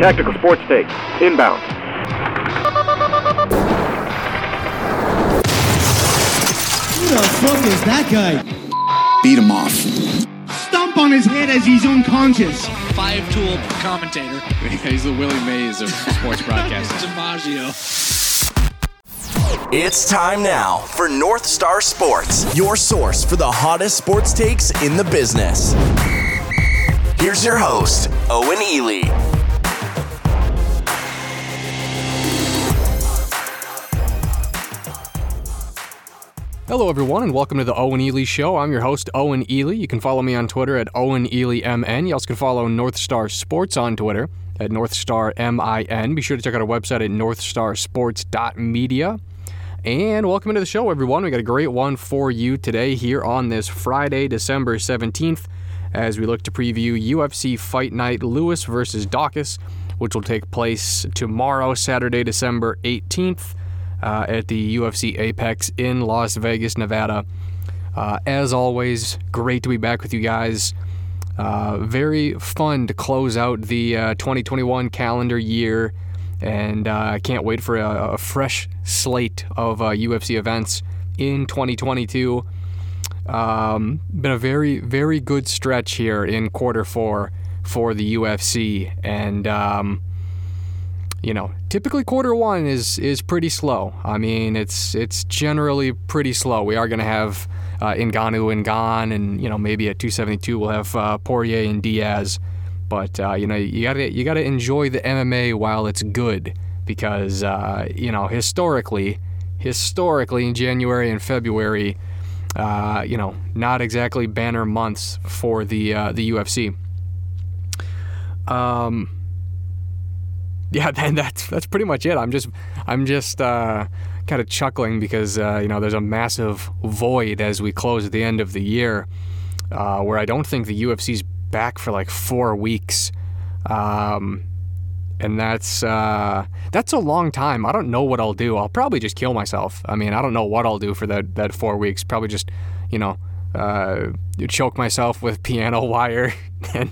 Tactical Sports Take, inbound. Who the fuck is that guy? Beat him off. Stomp on his head as he's unconscious. Five tool commentator. He's the Willie Mays of sports broadcasting. DiMaggio. It's time now for North Star Sports, your source for the hottest sports takes in the business. Here's your host, Owen Elle. Hello, everyone, and welcome to the Owen Elle Show. I'm your host, Owen Elle. You can follow me on Twitter at Owen Elle MN. You also can follow North Star Sports on Twitter at North Star MIN. Be sure to check out our website at northstarsports.media. And welcome into the show, everyone. We got a great one for you today here on this Friday, December 17th, as we look to preview UFC Fight Night Lewis versus Daukaus, which will take place tomorrow, Saturday, December 18th uh, at the UFC Apex in Las Vegas, Nevada. Uh, as always, great to be back with you guys. Uh, very fun to close out the uh, 2021 calendar year, and uh, I can't wait for a, a fresh slate of UFC uh, events in 2022. Um, been a very, very good stretch here in quarter four for the UFC, and um, you know, typically quarter one is is pretty slow. I mean, it's it's generally pretty slow. We are going to have uh, Ngannou and Gane, and you know maybe at 272 we'll have uh, Poirier and Diaz. But uh, you know you gotta you gotta enjoy the MMA while it's good because uh, you know historically historically in January and February, uh, you know not exactly banner months for the uh, the UFC. Um, yeah, then that's that's pretty much it. I'm just I'm just uh, kind of chuckling because uh, you know there's a massive void as we close at the end of the year, uh, where I don't think the UFC's back for like four weeks, um, and that's uh, that's a long time. I don't know what I'll do. I'll probably just kill myself. I mean, I don't know what I'll do for that that four weeks. Probably just you know uh, choke myself with piano wire and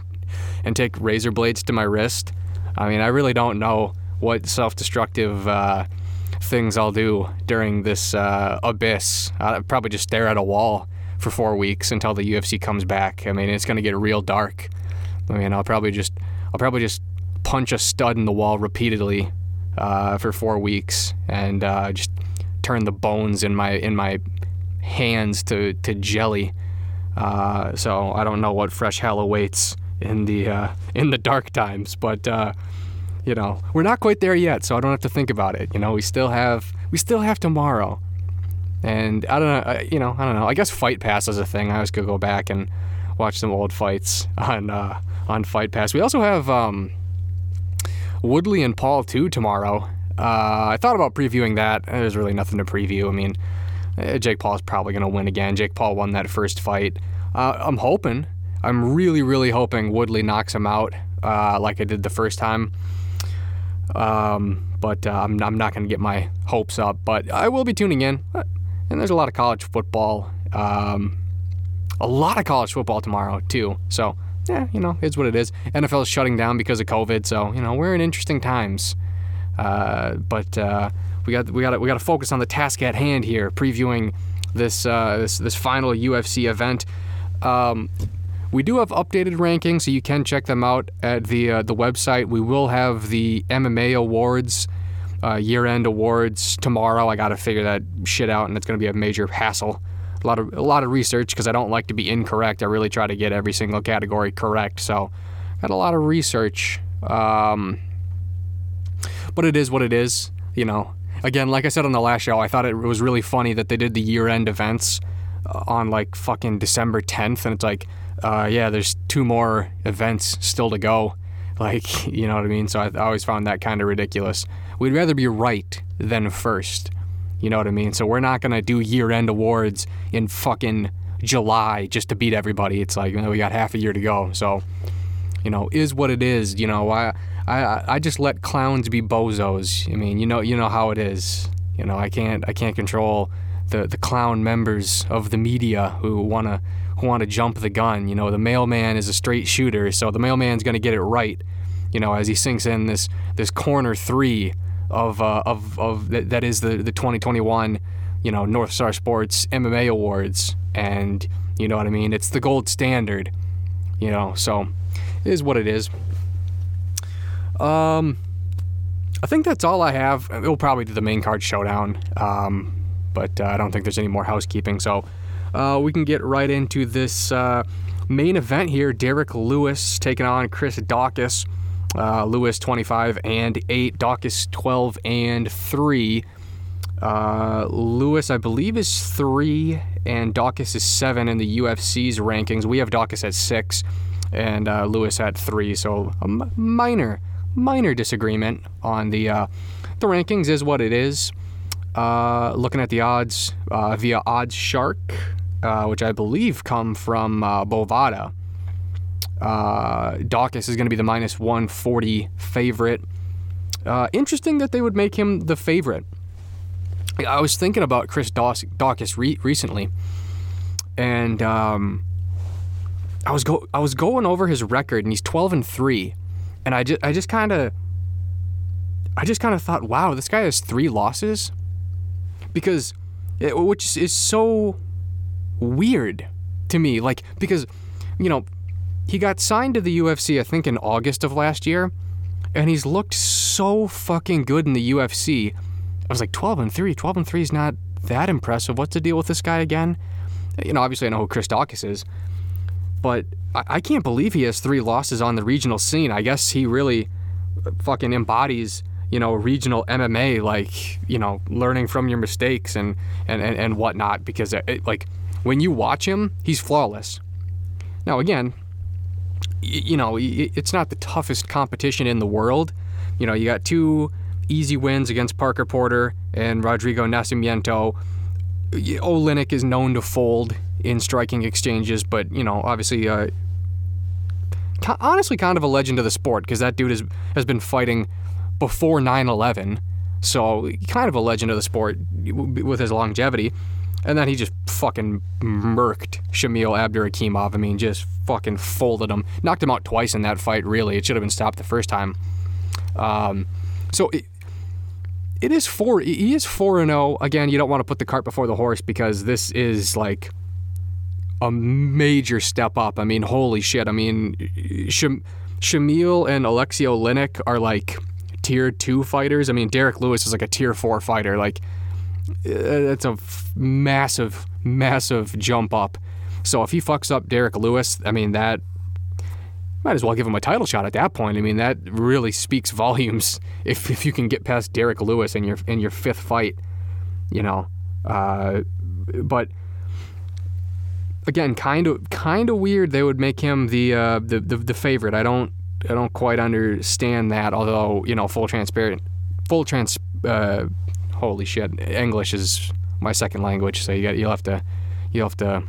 and take razor blades to my wrist. I mean, I really don't know what self-destructive uh, things I'll do during this uh, abyss. I'll probably just stare at a wall for four weeks until the UFC comes back. I mean, it's gonna get real dark. I mean, I'll probably just I'll probably just punch a stud in the wall repeatedly uh, for four weeks and uh, just turn the bones in my in my hands to to jelly. Uh, so I don't know what fresh hell awaits in the uh, in the dark times. But uh, you know, we're not quite there yet, so I don't have to think about it. You know, we still have we still have tomorrow, and I don't know. You know, I don't know. I guess Fight Pass is a thing. I always could go back and watch some old fights on uh, on Fight Pass. We also have um, Woodley and Paul too tomorrow. Uh, I thought about previewing that. There's really nothing to preview. I mean, eh, Jake Paul is probably going to win again. Jake Paul won that first fight. Uh, I'm hoping I'm really, really hoping Woodley knocks him out uh, like I did the first time. Um, but uh, I'm, I'm, not going to get my hopes up. But I will be tuning in. And there's a lot of college football. Um, a lot of college football tomorrow, too. So, yeah, you know, it's what it is. NFL is shutting down because of COVID. So, you know, we're in interesting times. Uh, but uh, we got we got we got to focus on the task at hand here, previewing this uh, this this final UFC event. Um, we do have updated rankings, so you can check them out at the uh, the website. We will have the MMA awards, uh, year-end awards tomorrow. I got to figure that shit out, and it's going to be a major hassle. A lot of a lot of research because I don't like to be incorrect. I really try to get every single category correct. So, got a lot of research. Um, but it is what it is. You know, again, like I said on the last show, I thought it was really funny that they did the year-end events uh, on like fucking December 10th, and it's like uh, yeah, there's two more events still to go. Like, you know what I mean? So I, I always found that kind of ridiculous. We'd rather be right than first. You know what I mean? So we're not going to do year end awards in fucking July just to beat everybody. It's like, you know, we got half a year to go. So, you know, is what it is. You know, I, I, I just let clowns be bozos. I mean, you know, you know how it is. You know, I can't, I can't control the, the clown members of the media who want to want to jump the gun. You know, the mailman is a straight shooter, so the mailman's going to get it right You know, as he sinks in this this corner three of uh, of of that, is the the 2021 you know North Star Sports MMA awards, and you know what I mean. It's the gold standard. You know, so it is what it is. Um, I think that's all I have. We'll probably do the main card showdown, um, but uh, I don't think there's any more housekeeping. So uh, we can get right into this uh, main event here. Derrick Lewis taking on Chris Daukaus. Uh, Lewis 25 and 8, Daukaus 12 and 3. Uh, Lewis, I believe, is 3, and Daukaus is 7 in the UFC's rankings. We have Daukaus at 6 and uh, Lewis at 3, so a m- minor minor disagreement on the uh, the rankings is what it is. Uh, looking at the odds uh, via Odds Shark, uh, which I believe come from uh, Bovada. Uh, Daukaus is going to be the minus 140 favorite. Interesting that they would make him the favorite. I was thinking about Chris Daukaus re- recently, and um, I was go I was going over his record, and he's 12 and three and I just I just kind of I just kind of thought, wow, this guy has three losses, because it, which is so weird to me. Like because you know he got signed to the UFC I think in August of last year, and he's looked so fucking good in the UFC. I was like 12 and 3. 12 and 3 is not that impressive. What's the deal with this guy again? You know, obviously I know who Chris Daukaus is, but I, I can't believe he has three losses on the regional scene. I guess he really fucking embodies you know, regional MMA, like, you know, learning from your mistakes and, and, and, and whatnot, because, it, like, when you watch him, he's flawless. Now, again, you know, it's not the toughest competition in the world. You know, you got two easy wins against Parker Porter and Rodrigo Nascimento. Oleinik is known to fold in striking exchanges, but, you know, obviously, uh, honestly kind of a legend of the sport because that dude has, has been fighting before 9-11 so kind of a legend of the sport with his longevity and then he just fucking murked Shamil Abdurakhimov. I mean, just fucking folded him. Knocked him out twice in that fight, really. It should have been stopped the first time. Um, so it, it is 4 he is 4 and 0. Again, you don't want to put the cart before the horse because this is like a major step up. I mean, holy shit. I mean, Sham- Shamil and Alexio Oleinik are like tier two fighters. I mean, Derrick Lewis is like a tier four fighter. Like, that's a f- massive, massive jump up. So if he fucks up Derrick Lewis, I mean, that might as well give him a title shot at that point. I mean, that really speaks volumes if, if you can get past Derrick Lewis in your in your fifth fight, you know. Uh, but again, kind of kind of weird. They would make him the, uh, the the the favorite. I don't I don't quite understand that. Although you know, full transparent, full trans. Uh, holy shit, English is my second language, so you got you'll have to you'll have to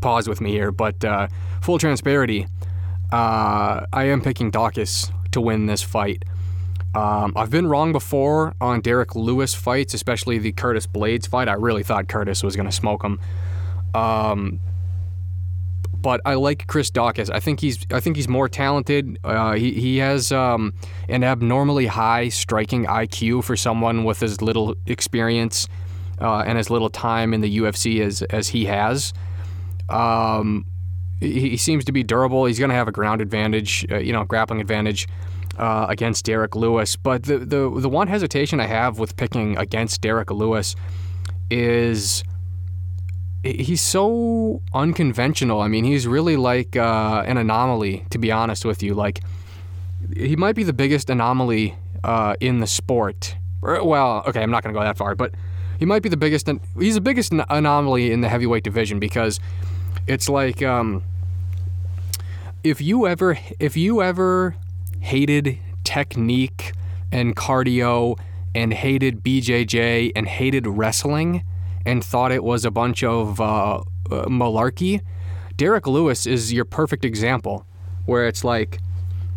pause with me here. But uh, full transparency, uh, I am picking Daukaus to win this fight. Um, I've been wrong before on Derrick Lewis fights, especially the Curtis Blaydes fight. I really thought Curtis was going to smoke him. Um, but I like Chris Daukaus. I think he's I think he's more talented. Uh, he he has um, an abnormally high striking IQ for someone with as little experience uh, and as little time in the UFC as as he has. Um, he, he, seems to be durable. He's going to have a ground advantage, uh, you know, grappling advantage. Uh, against Derrick Lewis, but the, the the one hesitation I have with picking against Derrick Lewis is he's so unconventional. I mean, he's really like uh, an anomaly, to be honest with you. Like, he might be the biggest anomaly uh, in the sport. Well, okay, I'm not going to go that far, but he might be the biggest. He's the biggest anomaly in the heavyweight division because it's like um, if you ever, if you ever hated technique and cardio and hated BJJ and hated wrestling and thought it was a bunch of uh, uh, malarkey, Derrick Lewis is your perfect example. Where it's like,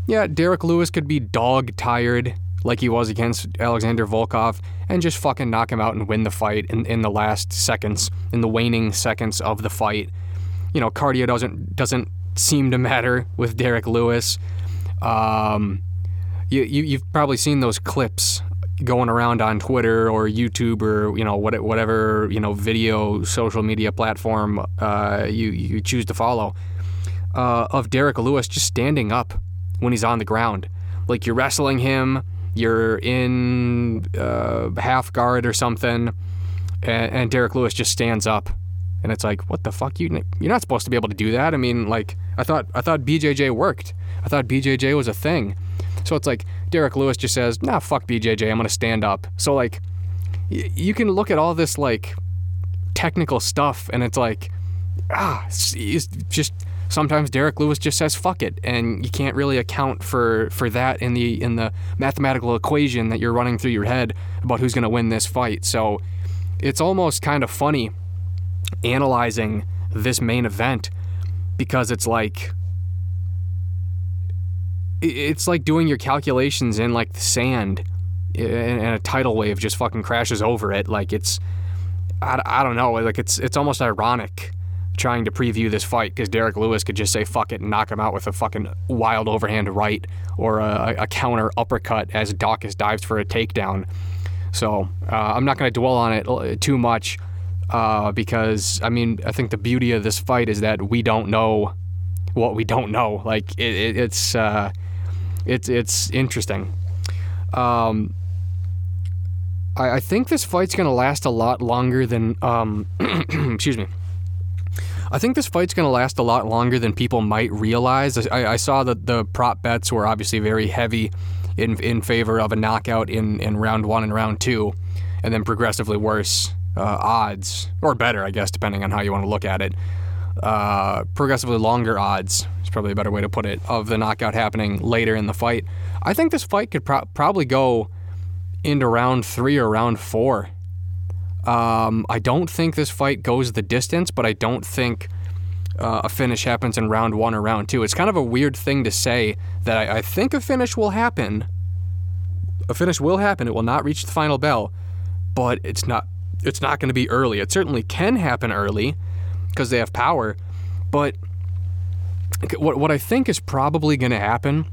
yeah, Derrick Lewis could be dog tired like he was against Alexander Volkov and just fucking knock him out and win the fight in, in the last seconds, in the waning seconds of the fight. You know, cardio doesn't doesn't seem to matter with Derrick Lewis. Um, you, you you've probably seen those clips going around on Twitter or YouTube or you know what, whatever you know video social media platform uh, you you choose to follow uh, of Derrick Lewis just standing up when he's on the ground, like you're wrestling him, you're in uh, half guard or something, and, and Derrick Lewis just stands up, and it's like what the fuck you you're not supposed to be able to do that. I mean like I thought I thought BJJ worked. I thought BJJ was a thing. So it's like Derrick Lewis just says, "Nah, fuck BJJ. I'm gonna stand up." So like, y- you can look at all this like technical stuff, and it's like, ah, it's, it's just sometimes Derrick Lewis just says "fuck it," and you can't really account for for that in the in the mathematical equation that you're running through your head about who's gonna win this fight. So it's almost kind of funny analyzing this main event because it's like it's like doing your calculations in like the sand and a tidal wave just fucking crashes over it. Like it's I, I don't know like it's it's almost ironic trying to preview this fight because Derrick Lewis could just say fuck it and knock him out with a fucking wild overhand right or a, a counter uppercut as Daukaus dives for a takedown. So uh, I'm not going to dwell on it too much uh, because I mean I think the beauty of this fight is that we don't know what we don't know. Like it, it, it's uh, it's it's interesting. Um, I, I think this fight's gonna last a lot longer than um, excuse me. I think this fight's gonna last a lot longer than people might realize. I, I saw that the prop bets were obviously very heavy in in favor of a knockout in in round one and round two, and then progressively worse uh, odds or better, I guess, depending on how you want to look at it. Uh, progressively longer odds is probably a better way to put it of the knockout happening later in the fight. I think this fight could pro- probably go into round three or round four. Um, I don't think this fight goes the distance, but I don't think uh, a finish happens in round one or round two. It's kind of a weird thing to say that I, I think a finish will happen. A finish will happen. It will not reach the final bell, but it's not. It's not going to be early. It certainly can happen early because they have power. But what what I think is probably going to happen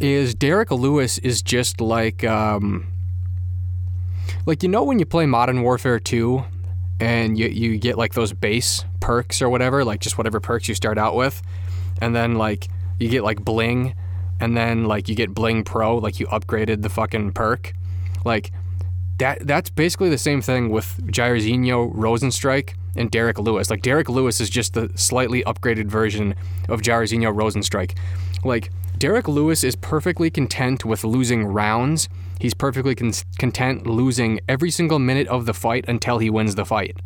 is Derrick Lewis is just like um, like you know when you play Modern Warfare 2 and you you get like those base perks or whatever, like just whatever perks you start out with, and then like you get like bling and then like you get bling pro, like you upgraded the fucking perk. Like that that's basically the same thing with Jairzinho Rozenstruik and Derrick Lewis. Like Derrick Lewis is just the slightly upgraded version of Jairzinho Rozenstruik. Like Derrick Lewis is perfectly content with losing rounds. He's perfectly con- content losing every single minute of the fight until he wins the fight.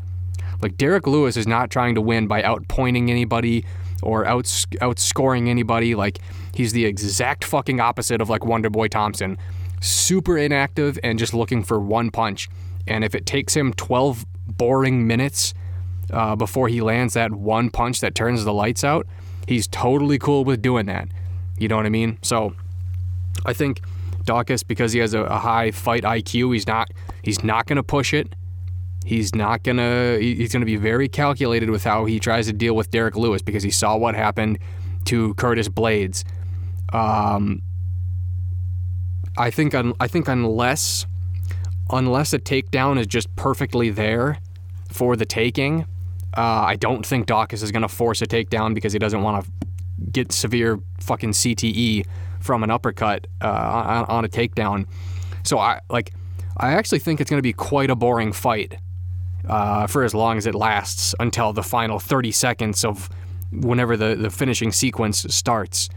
Like Derrick Lewis is not trying to win by outpointing anybody or outs- outscoring anybody. Like he's the exact fucking opposite of like Wonderboy Thompson. Super inactive and just looking for one punch. And if it takes him 12 boring minutes uh, before he lands that one punch that turns the lights out, he's totally cool with doing that. You know what I mean? So I think Daukaus, because he has a, a high fight IQ, he's not he's not gonna push it. He's not gonna he's gonna be very calculated with how he tries to deal with Derrick Lewis because he saw what happened to Curtis Blaydes. Um, I think I think unless unless a takedown is just perfectly there for the taking, uh, I don't think Daukaus is going to force a takedown because he doesn't want to get severe fucking CTE from an uppercut uh, on, on a takedown. So I like I actually think it's going to be quite a boring fight uh, for as long as it lasts until the final 30 seconds of whenever the, the finishing sequence starts.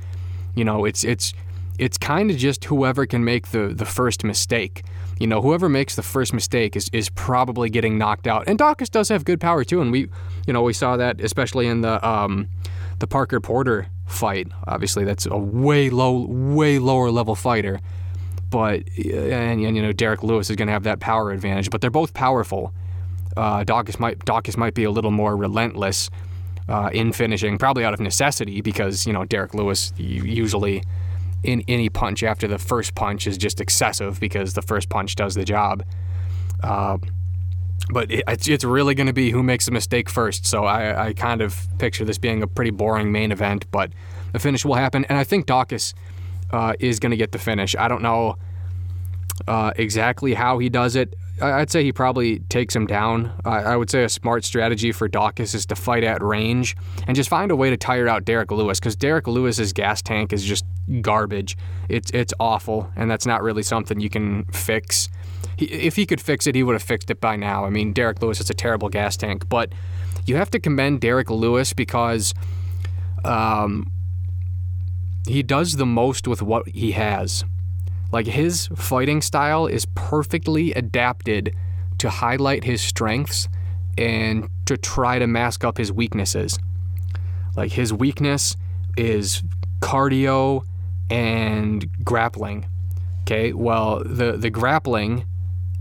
You know, it's it's it's kind of just whoever can make the the first mistake. You know, whoever makes the first mistake is, is probably getting knocked out. And Daukaus does have good power too, and we, you know, we saw that especially in the um, the Parker Porter fight. Obviously, that's a way low, way lower level fighter. But and, and you know, Derrick Lewis is going to have that power advantage. But they're both powerful. Uh, Daukaus might Daukaus might be a little more relentless uh, in finishing, probably out of necessity, because you know Derrick Lewis usually in any punch after the first punch is just excessive because the first punch does the job. Uh, but it, it's, really going to be who makes the mistake first. So I, I kind of picture this being a pretty boring main event, but the finish will happen. And I think Daukaus uh, is going to get the finish. I don't know uh, exactly how he does it. I'd say he probably takes him down. I, I would say a smart strategy for Daukaus is to fight at range and just find a way to tire out Derrick Lewis because Derrick Lewis's gas tank is just garbage. It's it's awful, and that's not really something you can fix. He, if he could fix it, he would have fixed it by now. I mean, Derrick Lewis is a terrible gas tank, but you have to commend Derrick Lewis because um, he does the most with what he has. Like his fighting style is perfectly adapted to highlight his strengths and to try to mask up his weaknesses. Like his weakness is cardio and grappling. Okay, well the the grappling,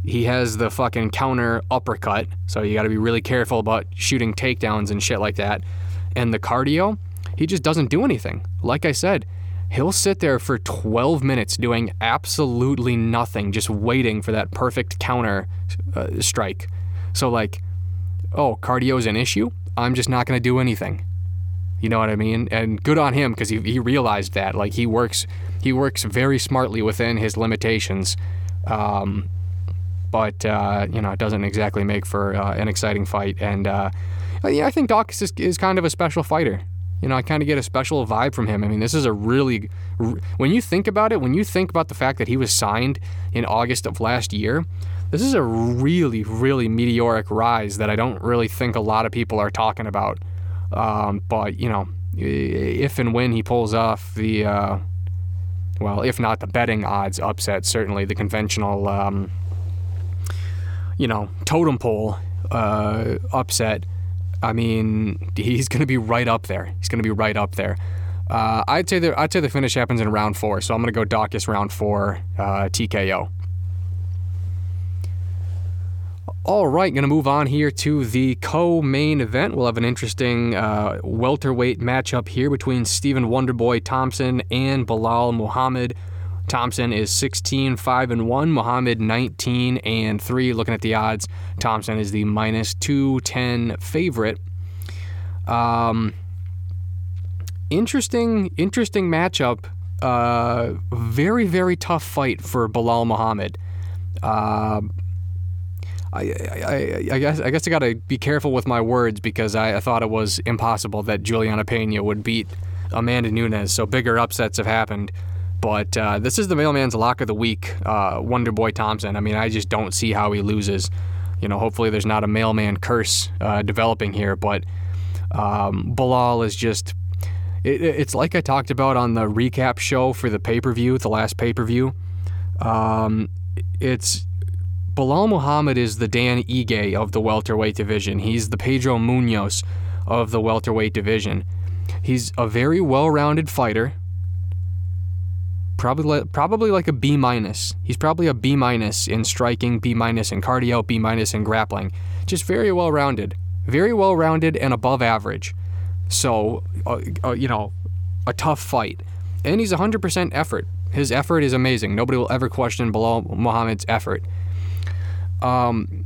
he has the fucking counter uppercut, so you got to be really careful about shooting takedowns and shit like that. And the cardio, he just doesn't do anything. Like I said, he'll sit there for 12 minutes doing absolutely nothing, just waiting for that perfect counter uh, strike. So like, oh, cardio's an issue. I'm just not gonna do anything. You know what I mean? And good on him because he, he realized that. Like he works he works very smartly within his limitations. Um, but uh, you know, it doesn't exactly make for uh, an exciting fight. And uh, yeah, I think Daukaus is, is kind of a special fighter. You know, I kind of get a special vibe from him. I mean, this is a really, when you think about it, when you think about the fact that he was signed in August of last year, this is a really, really meteoric rise that I don't really think a lot of people are talking about. Um, but, you know, if and when he pulls off the, uh, well, if not the betting odds upset, certainly the conventional, um, you know, totem pole uh, upset. I mean, he's going to be right up there. He's going to be right up there. Uh, I'd say the I'd say the finish happens in round four, so I'm going to go Daukaus round four uh, TKO. All right, going to move on here to the co-main event. We'll have an interesting uh, welterweight matchup here between Stephen Wonderboy Thompson and Belal Muhammad. Thompson is 16 5 and 1, Muhammad 19 and 3. Looking at the odds, Thompson is the minus 210 favorite. Um, interesting, interesting matchup. Uh, very, very tough fight for Belal Muhammad. Uh, I, I, I guess I guess I gotta be careful with my words because I, I thought it was impossible that Julianna Peña would beat Amanda Nunes. So bigger upsets have happened. But uh, this is the mailman's lock of the week, uh, Wonder Boy Thompson. I mean, I just don't see how he loses. You know, hopefully there's not a mailman curse uh, developing here, but um, Belal is just. It, it's like I talked about on the recap show for the pay per view, the last pay per view. Um, it's Belal Muhammad is the Dan Ige of the welterweight division. He's the Pedro Munhoz of the welterweight division. He's a very well-rounded fighter probably probably like a B minus. He's probably a B minus in striking, B minus in cardio, B minus in grappling. Just very well rounded, very well rounded and above average. So, uh, uh, you know, a tough fight, and he's 100% effort. His effort is amazing. Nobody will ever question Belal Muhammad's effort. Um,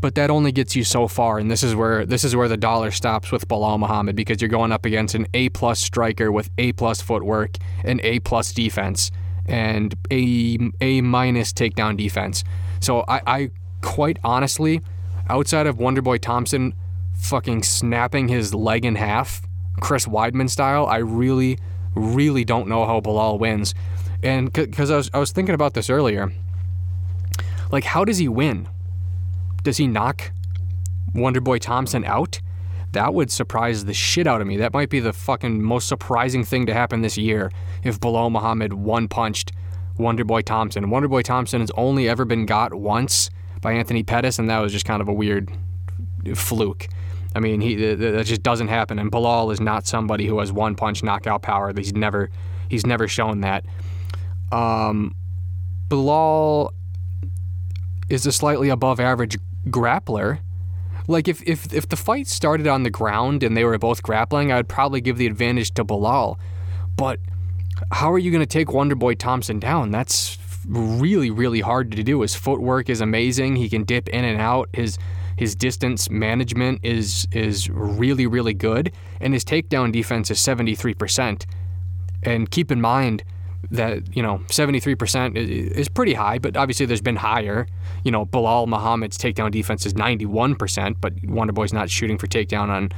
but that only gets you so far, and this is where this is where the dollar stops with Belal Muhammad because you're going up against an A plus striker with A plus footwork and A plus defense and A A minus takedown defense. So I, I quite honestly, outside of Wonderboy Thompson fucking snapping his leg in half, Chris Weidman style, I really, really don't know how Belal wins. And because I was I was thinking about this earlier, like how does he win? Does he knock Wonderboy Thompson out? That would surprise the shit out of me. That might be the fucking most surprising thing to happen this year if Belal Muhammad one punched Wonderboy Thompson. Wonderboy Thompson has only ever been got once by Anthony Pettis, and that was just kind of a weird fluke. I mean, he that just doesn't happen. And Belal is not somebody who has one punch knockout power. He's never he's never shown that. Um, Belal is a slightly above average grappler. Like if, if if the fight started on the ground and they were both grappling, I'd probably give the advantage to Belal. But how are you going to take Wonderboy Thompson down? That's really really hard to do. His footwork is amazing. He can dip in and out. His His distance management is is really really good, and his takedown defense is 73%. And keep in mind that you know 73% is pretty high, but obviously there's been higher. You know, Belal Muhammad's takedown defense is 91%, but Wonderboy's not shooting for takedown on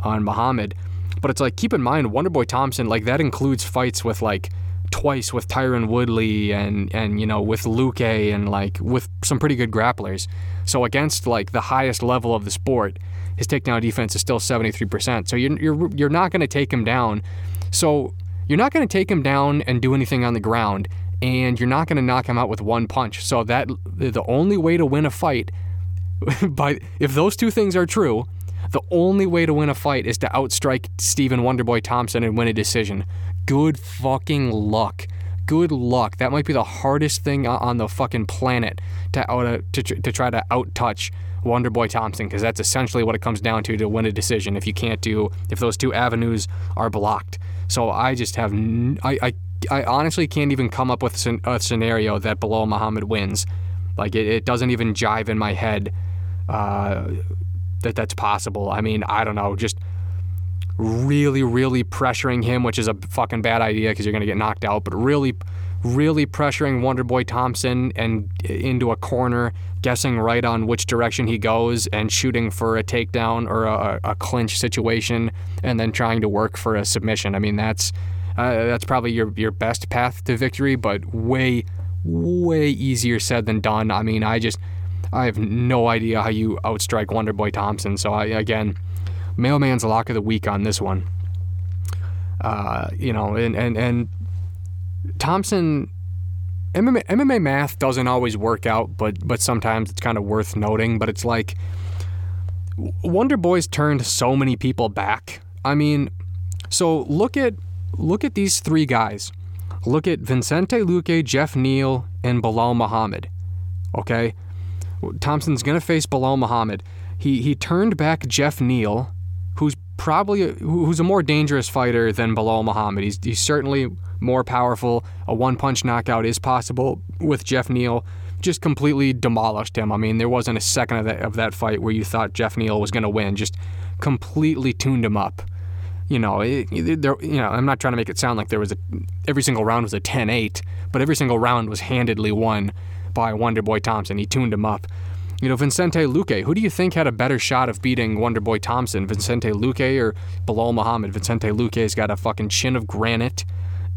on Muhammad. But it's like keep in mind Wonderboy Thompson, like that includes fights with like twice with Tyron Woodley and and you know with Luque and like with some pretty good grapplers. So against like the highest level of the sport, his takedown defense is still 73%. So you're you're you're not going to take him down. So you're not going to take him down and do anything on the ground and you're not going to knock him out with one punch. So that the only way to win a fight by if those two things are true, the only way to win a fight is to outstrike Stephen Wonderboy Thompson and win a decision. Good fucking luck. Good luck. That might be the hardest thing on the fucking planet to out to, to try to outtouch Wonderboy Thompson because that's essentially what it comes down to to win a decision. If you can't do if those two avenues are blocked, so I just have I I, I honestly can't even come up with a scenario that Belal Muhammad wins. Like it, it doesn't even jive in my head uh, that that's possible. I mean I don't know just really, really pressuring him, which is a fucking bad idea because you're to get knocked out, but really, really pressuring Wonderboy Thompson and into a corner, guessing right on which direction he goes and shooting for a takedown or a, a clinch situation and then trying to work for a submission. I mean, that's. Uh, that's probably your, your best path to victory, but way, way easier said than done. I mean, I just, I have no idea how you outstrike Wonderboy Thompson. So I, again, mailman's lock of the week on this one. Uh, you know, and and and Thompson. MMA, MMA math doesn't always work out, but but sometimes it's kind of worth noting. But it's like Wonder Boy's turned so many people back. I mean, so look at look at these three guys. Look at Vincente Luque, Geoff Neal, and Belal Muhammad. Okay, Thompson's gonna face Belal Muhammad. He he turned back Geoff Neal who's probably a, who's a more dangerous fighter than Belal Muhammad. He's, he's certainly more powerful. A one punch knockout is possible with Geoff Neal. Just completely demolished him. I mean, there wasn't a second of that, of that fight where you thought Geoff Neal was going to win. Just completely tuned him up. You know, it, there, you know, I'm not trying to make it sound like there was a every single round was a 10-8, but every single round was handedly won by Wonderboy Thompson. He tuned him up. You know, Vincente Luque, who do you think had a better shot of beating Wonderboy Thompson, Vincente Luque or Belal Muhammad? Vincente Luque's got a fucking chin of granite.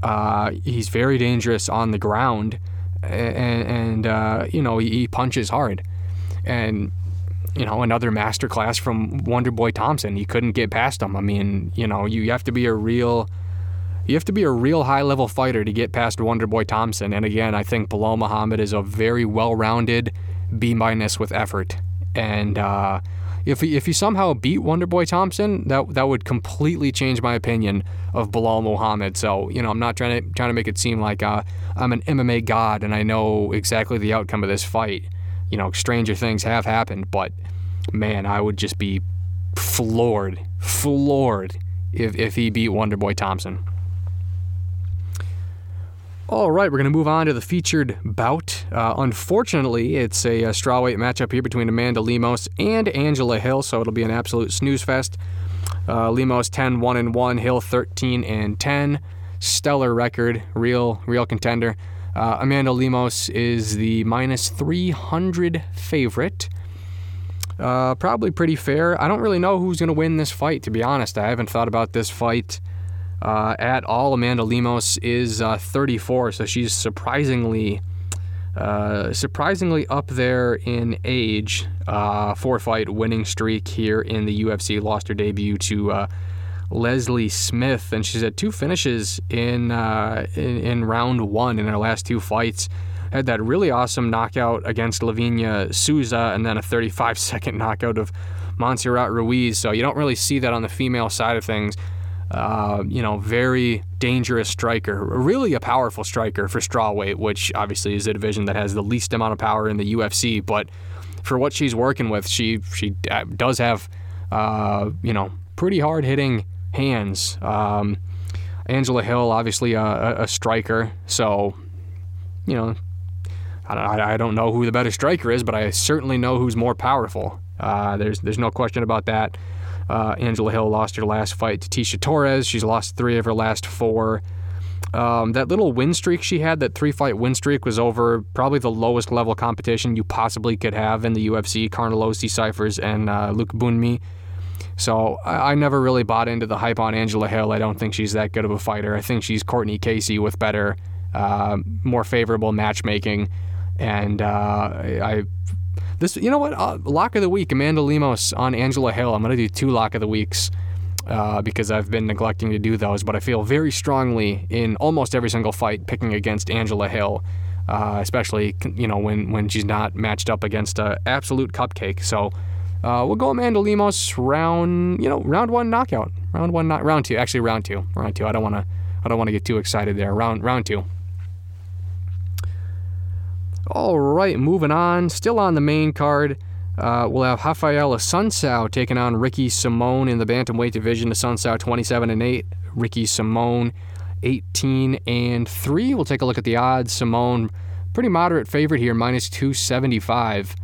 Uh, he's very dangerous on the ground, and, and uh, you know he, he, punches hard. And you know another masterclass from Wonder Boy Thompson. He couldn't get past him. I mean, you know, you have to be a real you have to be a real high level fighter to get past Wonder Boy Thompson. And again, I think Belal Muhammad is a very well rounded B minus with effort. And uh, if he, if he somehow beat Wonderboy Thompson, that that would completely change my opinion of Belal Muhammad. So you know, I'm not trying to trying to make it seem like uh, I'm an MMA god and I know exactly the outcome of this fight. You know, stranger things have happened, but man, I would just be floored, floored if if he beat Wonderboy Thompson. All right, we're going to move on to the featured bout. Uh, unfortunately, it's a, a strawweight matchup here between Amanda Lemos and Angela Hill, so it'll be an absolute snooze fest. Uh, Lemos 10 1 and 1, Hill 13 and 10. Stellar record, real real contender. Uh, Amanda Lemos is the minus 300 favorite. Uh, probably pretty fair. I don't really know who's going to win this fight, to be honest. I haven't thought about this fight uh, at all. Amanda Lemos is uh, 34, so she's surprisingly uh, surprisingly up there in age. Uh, four fight winning streak here in the UFC. Lost her debut to uh, Leslie Smith, and she's had two finishes in, uh, in, in round one in her last two fights. Had that really awesome knockout against Livinha Souza, and then a 35 second knockout of Montserrat Ruiz. So you don't really see that on the female side of things. Uh, you know, very dangerous striker, really a powerful striker for strawweight, which obviously is a division that has the least amount of power in the UFC. But for what she's working with, she she uh, does have, uh, you know, pretty hard hitting hands. Um, Angela Hill, obviously a, a, striker, so you know, I don't, I don't know who the better striker is, but I certainly know who's more powerful. Uh, there's there's no question about that. Uh, Angela Hill lost her last fight to Tecia Torres. She's lost three of her last four. Um, that little win streak she had, that three fight win streak, was over probably the lowest level competition you possibly could have in the UFC. Carnelossi Cifers and uh, Lookboonmee. So I, I, never really bought into the hype on Angela Hill. I don't think she's that good of a fighter. I think she's Cortney Casey with better, uh, more favorable matchmaking. And uh, I, this, you know what? Uh, lock of the week, Amanda Lemos on Angela Hill. I'm gonna do two lock of the weeks uh, because I've been neglecting to do those. But I feel very strongly in almost every single fight picking against Angela Hill, uh, especially you know when when she's not matched up against an absolute cupcake. So. Uh, we'll go Amanda Lemos round, you know, round one knockout, round one, not round two. Actually, round two, round two. I don't want to, I don't want to get too excited there. Round, round two. All right, moving on. Still on the main card. Uh, we'll have Rafaela Assunção taking on Ricky Simón in the bantamweight division. Assunção 27 and 8, Ricky Simón 18 and 3. We'll take a look at the odds. Simón, pretty moderate favorite here, minus 275.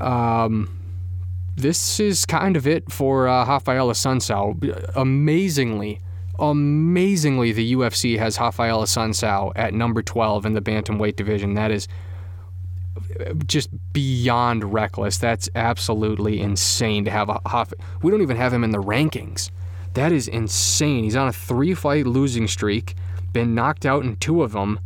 Um, this is kind of it for uh, Raphael Assunção. Amazingly, amazingly, the UFC has Raphael Assunção at number 12 in the bantamweight division. That is just beyond reckless. That's absolutely insane to have a Hoff. We don't even have him in the rankings. That is insane. He's on a three-fight losing streak, been knocked out in two of them,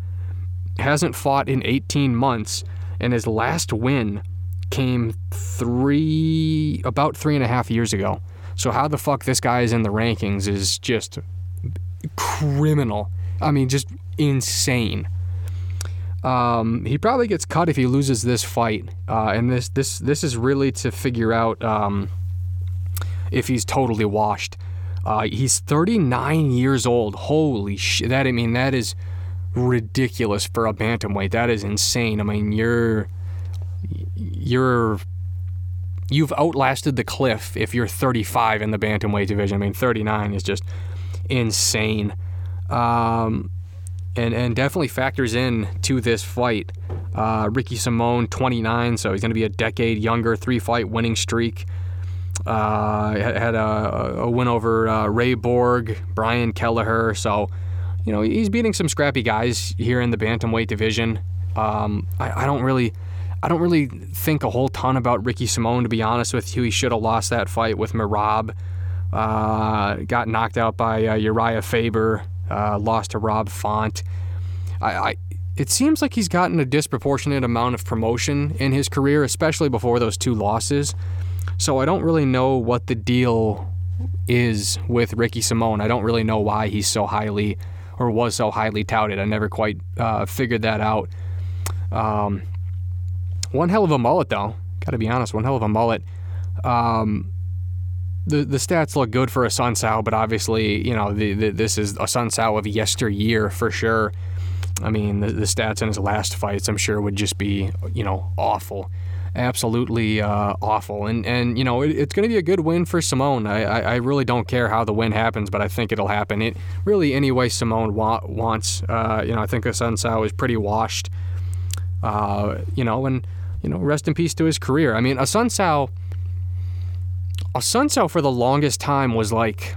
hasn't fought in 18 months, and his last win came three about three and a half years ago. So how the fuck this guy is in the rankings is just criminal. I mean, just insane. Um, he probably gets cut if he loses this fight, uh, and this this this is really to figure out um, if he's totally washed. Uh, he's 39 years old. Holy shit! That I mean, that is ridiculous for a bantamweight. That is insane. I mean, you're you're you've outlasted the cliff if you're 35 in the bantamweight division. I mean, 39 is just insane. Um, and, and definitely factors in to this fight. Uh, Ricky Simón, 29, so he's going to be a decade younger, three fight winning streak. Uh, had a, a, win over uh, Ray Borg, Brian Kelleher. So, you know, he's beating some scrappy guys here in the bantamweight division. Um, I, I, don't really, I don't really think a whole ton about Ricky Simón to be honest with you. He should have lost that fight with Merab. Uh, got knocked out by uh, Urijah Faber uh, lost to Rob Font. I, I, it seems like he's gotten a disproportionate amount of promotion in his career, especially before those two losses. So I don't really know what the deal is with Ricky Simón. I don't really know why he's so highly or was so highly touted. I never quite uh, figured that out. Um, one hell of a mullet, though. Got to be honest, one hell of a mullet. Um, the the stats look good for Assunção, but obviously, you know, the, the, this is Assunção of yesteryear for sure. I mean, the, the, stats in his last fights, I'm sure, would just be, you know, awful, absolutely uh, awful. And and you know, it, it's going to be a good win for Simón. I, I, I really don't care how the win happens, but I think it'll happen. It really any way Simón wa- wants. Uh, you know, I think Assunção is pretty washed. Uh, you know, and you know, rest in peace to his career. I mean, Assunção Assunção for the longest time was like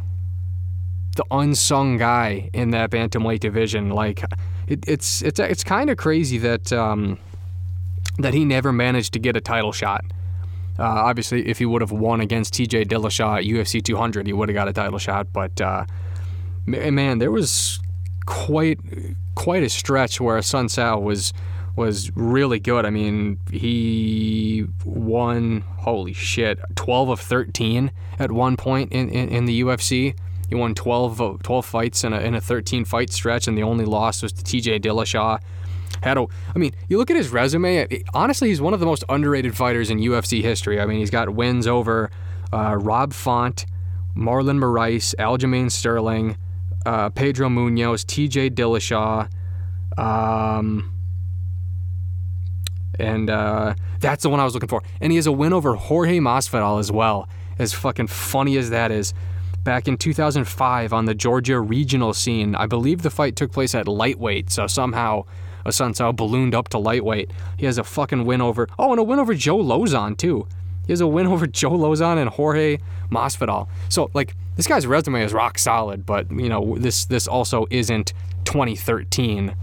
the unsung guy in that bantamweight division. Like it, it's it's it's kind of crazy that um, that he never managed to get a title shot. Uh, obviously, if he would have won against T.J. Dillashaw at UFC 200, he would have got a title shot. But uh, man, there was quite quite a stretch where Assunção was was really good. I mean, he won, holy shit, 12 of 13 at one point in, in, in the UFC. He won 12, 12 fights in a, in a 13 fight stretch, and the only loss was to TJ Dillashaw. Had a, I mean, you look at his resume. Honestly, he's one of the most underrated fighters in UFC history. I mean, he's got wins over uh, Rob Font, Marlon Moraes, Aljamain Sterling, uh, Pedro Munhoz, TJ Dillashaw. Um, and uh, that's the one I was looking for. And he has a win over Jorge Masvidal as well. As fucking funny as that is, back in 2005 on the Georgia regional scene, I believe the fight took place at lightweight. So somehow Assunção ballooned up to lightweight. He has a fucking win over. Oh, and a win over Joe Lauzon too. He has a win over Joe Lauzon and Jorge Masvidal. So like this guy's resume is rock solid, but you know this this also isn't 2013.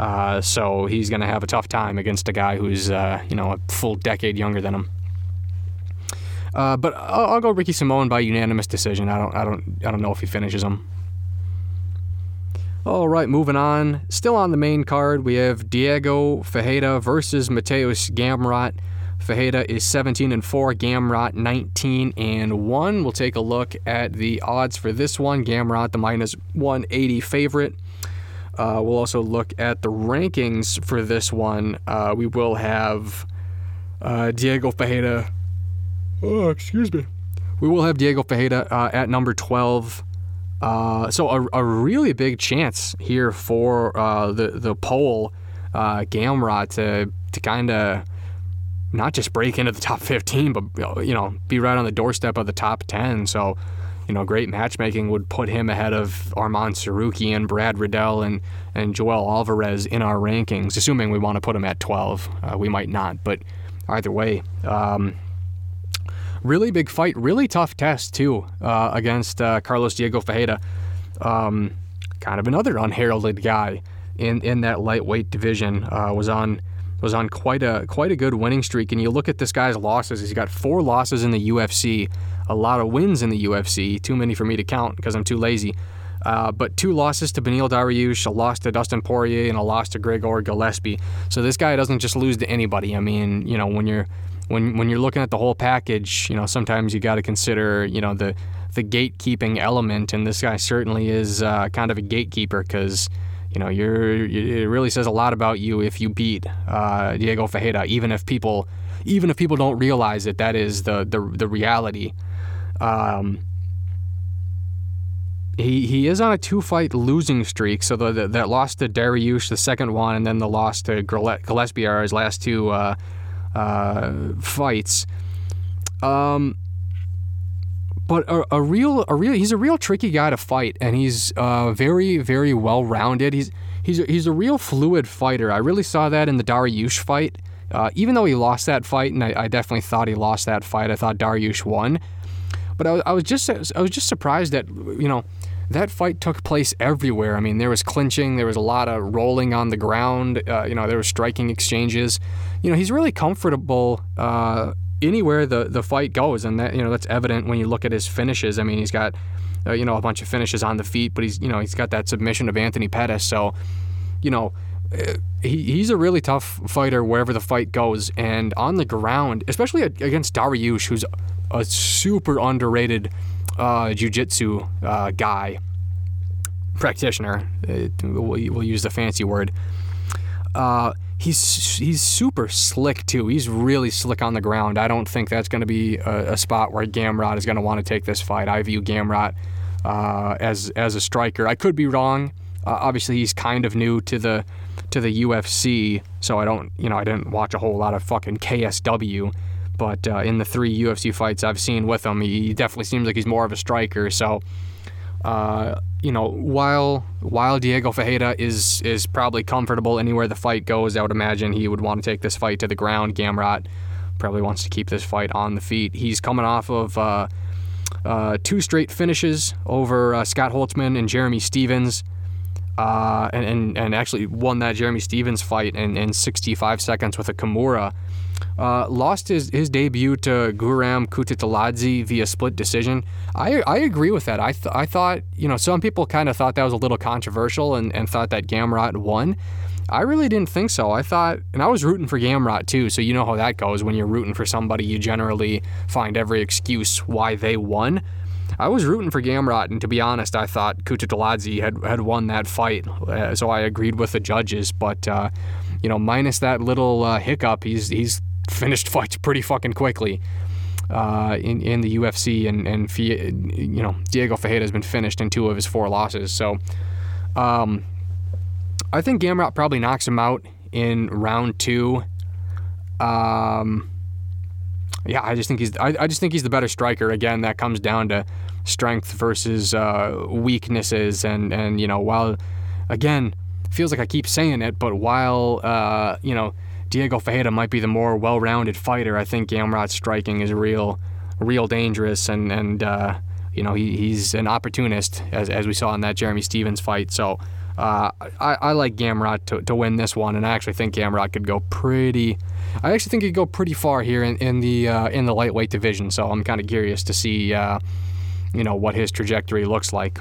Uh, so he's going to have a tough time against a guy who's uh, you know a full decade younger than him. Uh, but I'll, I'll, go Ricky Simón by unanimous decision. I don't I don't I don't know if he finishes him. All right, moving on. Still on the main card, we have Diego Ferreira versus Mateusz Gamrot. Ferreira is 17 and 4, Gamrot 19 and 1. We'll take a look at the odds for this one. Gamrot, the minus 180 favorite. Uh, we'll also look at the rankings for this one. Uh, we will have uh, Diego Fajeda. Oh, excuse me. We will have Diego Fajeda uh, at number 12. Uh, so a, a, really big chance here for uh, the the pole Gamrot to to kind of not just break into the top 15, but you know be right on the doorstep of the top 10. So you know great matchmaking would put him ahead of Arman Tsarukyan Brad Riddell and and Joel Alvarez in our rankings, assuming we want to put him at 12. Uh, we might not, but either way. Um, really big fight, really tough test too uh, against uh, Carlos Diego Ferreira. Um, kind of another unheralded guy in, in that lightweight division. Uh, was on was on quite a quite a good winning streak. And you look at this guy's losses; he's got four losses in the UFC, a lot of wins in the UFC. Too many for me to count because I'm too lazy. Uh, but two losses to Beneil Dariush, a loss to Dustin Poirier, and a loss to Gregor Gillespie. So this guy doesn't just lose to anybody. I mean, you know, when you're when when you're looking at the whole package, you know, sometimes you got to consider, you know, the the gatekeeping element, and this guy certainly is uh, kind of a gatekeeper because. You know, you're, it really says a lot about you if you beat uh, Diego Fajeda, even if people, even if people don't realize it. That is the the, the reality. Um, he he is on a two fight losing streak. So the, the, that loss to Dariush, the second one, and then the loss to Gillespie are his last two uh, uh, fights. Um, but a, a, real, a real, he's a real tricky guy to fight, and he's uh, very, very well rounded. He's he's a, he's a real fluid fighter. I really saw that in the Dariush fight. Uh, even though he lost that fight, and I, I, definitely thought he lost that fight, I thought Dariush won. But I, I was just I was just surprised that you know that fight took place everywhere. I mean, there was clinching, there was a lot of rolling on the ground. Uh, you know, there were striking exchanges. You know, he's really comfortable uh, anywhere the the fight goes, and that you know that's evident when you look at his finishes. I mean, he's got uh, you know a bunch of finishes on the feet, but he's you know he's got that submission of Anthony Pettis. So, you know. Uh, he, he's a really tough fighter wherever the fight goes, and on the ground, especially against Dariush, who's a super underrated uh, jiu-jitsu uh, guy, practitioner. It, we'll, we'll, use the fancy word. Uh, he's he's super slick too. He's really slick on the ground. I don't think that's going to be a, a, spot where Gamrot is going to want to take this fight. I view Gamrot uh, as as a striker. I could be wrong. Uh, obviously, he's kind of new to the to the UFC, so I don't you know I didn't watch a whole lot of fucking KSW. But uh, in the three UFC fights I've seen with him, he definitely seems like he's more of a striker. So, uh, you know, while while Diego Ferreira is is probably comfortable anywhere the fight goes, I would imagine he would want to take this fight to the ground. Gamrot probably wants to keep this fight on the feet. He's coming off of uh, uh, two straight finishes over uh, Scott Holtzman and Jeremy Stephens. Uh, and, and, and actually won that Jeremy Stephens fight in, in 65 seconds with a Kimura. Uh, lost his, his debut to Guram Kutateladze via split decision. I, I agree with that. I, th- I thought, you know, some people kind of thought that was a little controversial and, and thought that Gamrot won. I really didn't think so. I thought, and I was rooting for Gamrot too, so you know how that goes. When you're rooting for somebody, you generally find every excuse why they won. I was rooting for Gamrot, and to be honest, I thought Kutateladze had, had won that fight, uh, so I agreed with the judges. But, uh, you know, minus that little uh, hiccup, he's, he's finished fights pretty fucking quickly. Uh, in in the UFC, and and you know Diego Ferreira has been finished in two of his four losses. So, um, I think Gamrot probably knocks him out in round two. Um, yeah, I just think he's I, I just think he's the better striker. Again, that comes down to strength versus uh, weaknesses, and and you know while again feels like I keep saying it, but while uh, you know Diego Ferreira might be the more well-rounded fighter. I think Gamrot's striking is real, real dangerous, and and uh, you know he, he's an opportunist as, as we saw in that Jeremy Stephens fight. So uh, I, I like Gamrot to, to win this one, and I actually think Gamrot could go pretty. I actually think he'd go pretty far here in, in the uh, in the lightweight division. So I'm kind of curious to see uh, you know what his trajectory looks like.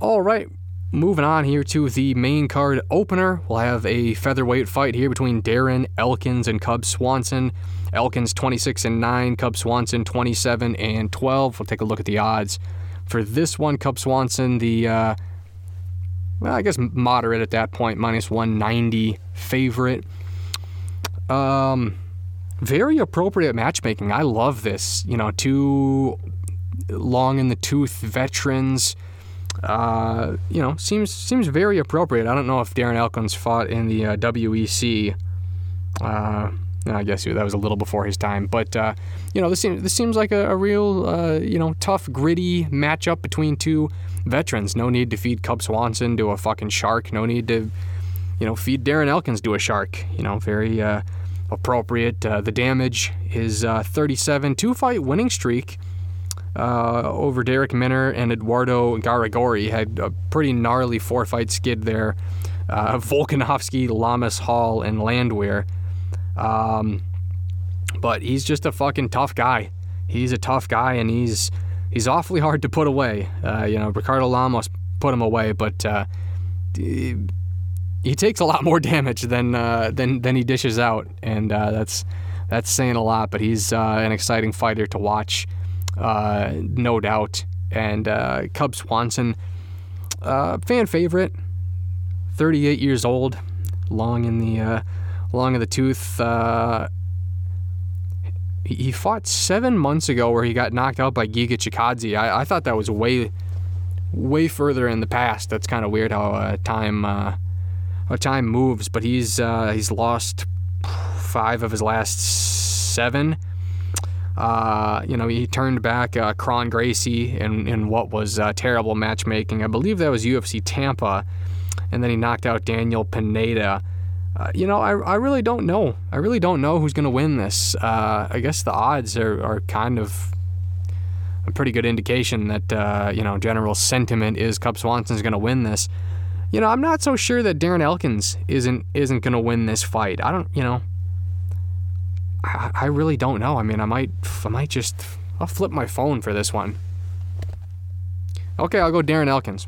All right, moving on here to the main card opener. We'll have a featherweight fight here between Darren Elkins and Cub Swanson. Elkins 26 and 9, Cub Swanson 27 and 12. We'll take a look at the odds for this one. Cub Swanson, the uh, well, I guess moderate at that point, minus 190 favorite. Um, very appropriate matchmaking. I love this. You know, two long in the tooth veterans. Uh, you know, seems seems very appropriate. I don't know if Darren Elkins fought in the uh, WEC. Uh, I guess that was a little before his time, but uh, you know, this seems this seems like a, a real uh, you know tough, gritty matchup between two veterans. No need to feed Cub Swanson to a fucking shark. No need to you know feed Darren Elkins to a shark. You know, very uh, appropriate. The damage is uh, 37, two fight winning streak. Uh, over Darrick Minner and Eduardo Garagorri had a pretty gnarly four fight skid there. Volkanovski, Lamas Hall, and Landwehr. Um, but he's just a fucking tough guy. He's a tough guy, and he's he's awfully hard to put away. Uh, you know, Ricardo Lamas put him away, but uh, he, he, takes a lot more damage than uh, than than he dishes out, and uh, that's that's saying a lot. But he's uh, an exciting fighter to watch, uh, no doubt. And Cub Swanson, fan favorite, 38 years old, long in the long in the tooth. Uh, he fought seven months ago where he got knocked out by Giga Chikadze. I, I thought that was way, way further in the past. That's kind of weird how uh, time uh, how time moves. But he's uh, he's lost five of his last seven. Uh, you know, he turned back uh, Kron Gracie in, in what was uh, terrible matchmaking. I believe that was UFC Tampa. And then he knocked out Daniel Pineda. Uh, you know, I, I really don't know. I really don't know who's going to win this. Uh, I guess the odds are, are kind of a pretty good indication that, uh, you know, general sentiment is Cub Swanson's going to win this. You know, I'm not so sure that Darren Elkins isn't isn't going to win this fight. I don't, you know, I, really don't know. I mean, I might I might just I'll flip my phone for this one. Okay, I'll go Darren Elkins.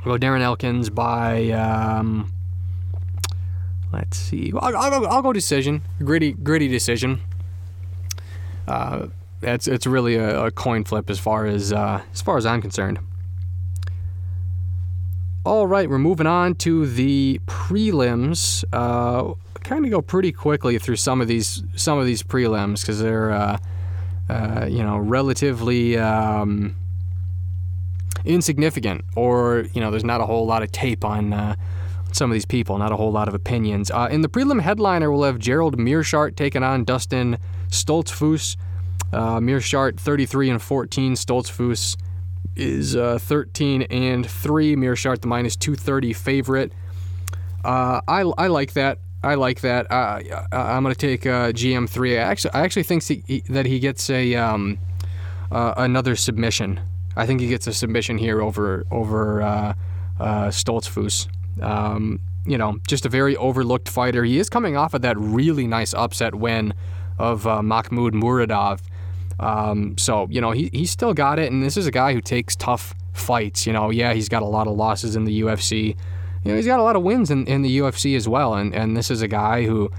I'll go Darren Elkins by um, Let's see. I'll, I'll, I'll go decision. Gritty, gritty decision. Uh, it's it's really a, a, coin flip as far as uh, as far as I'm concerned. All right, we're moving on to the prelims. Uh, kind of go pretty quickly through some of these some of these prelims because they're uh, uh, you know relatively um, insignificant, or you know there's not a whole lot of tape on uh, some of these people, not a whole lot of opinions. Uh, in the prelim headliner, we'll have Gerald Meerschaert taking on Dustin Stoltzfus. Uh, Meerschaert 33 and 14. Stoltzfus is uh, 13 and 3. Meerschaert the minus 230 favorite. Uh, I, I like that. I like that. Uh, I'm going to take uh, GM3. I actually, I actually think that he gets a um, uh, another submission. I think he gets a submission here over over uh, uh, Stoltzfus. Um, you know, just a very overlooked fighter. He is coming off of that really nice upset win of uh, Mahmoud Muradov. Um, so, you know, he, he's still got it. And this is a guy who takes tough fights. You know, yeah, he's got a lot of losses in the UFC. You know, he's got a lot of wins in, in the UFC as well. And, and this is a guy who,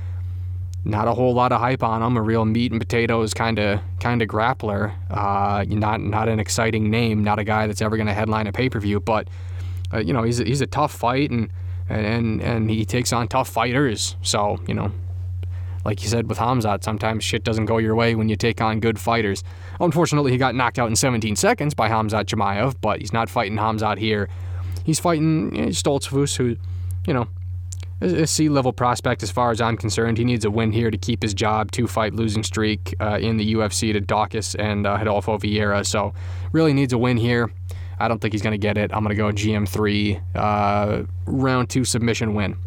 not a whole lot of hype on him, a real meat and potatoes kind of kind of grappler. Uh, not not an exciting name, not a guy that's ever going to headline a pay per view, but uh, you know, he's a, he's a tough fight and and and he takes on tough fighters. So you know, like you said with Hamzat, sometimes shit doesn't go your way when you take on good fighters. Unfortunately, he got knocked out in 17 seconds by Hamzat Chimaev, but he's not fighting Hamzat here. He's fighting Stoltzfus, who, you know, a C level prospect as far as I'm concerned. He needs a win here to keep his job. Two fight losing streak uh, in the UFC to Daukaus and uh, Rodolfo Vieira. So really needs a win here. I don't think he's going to get it. I'm going to go GM3, uh, round two submission win.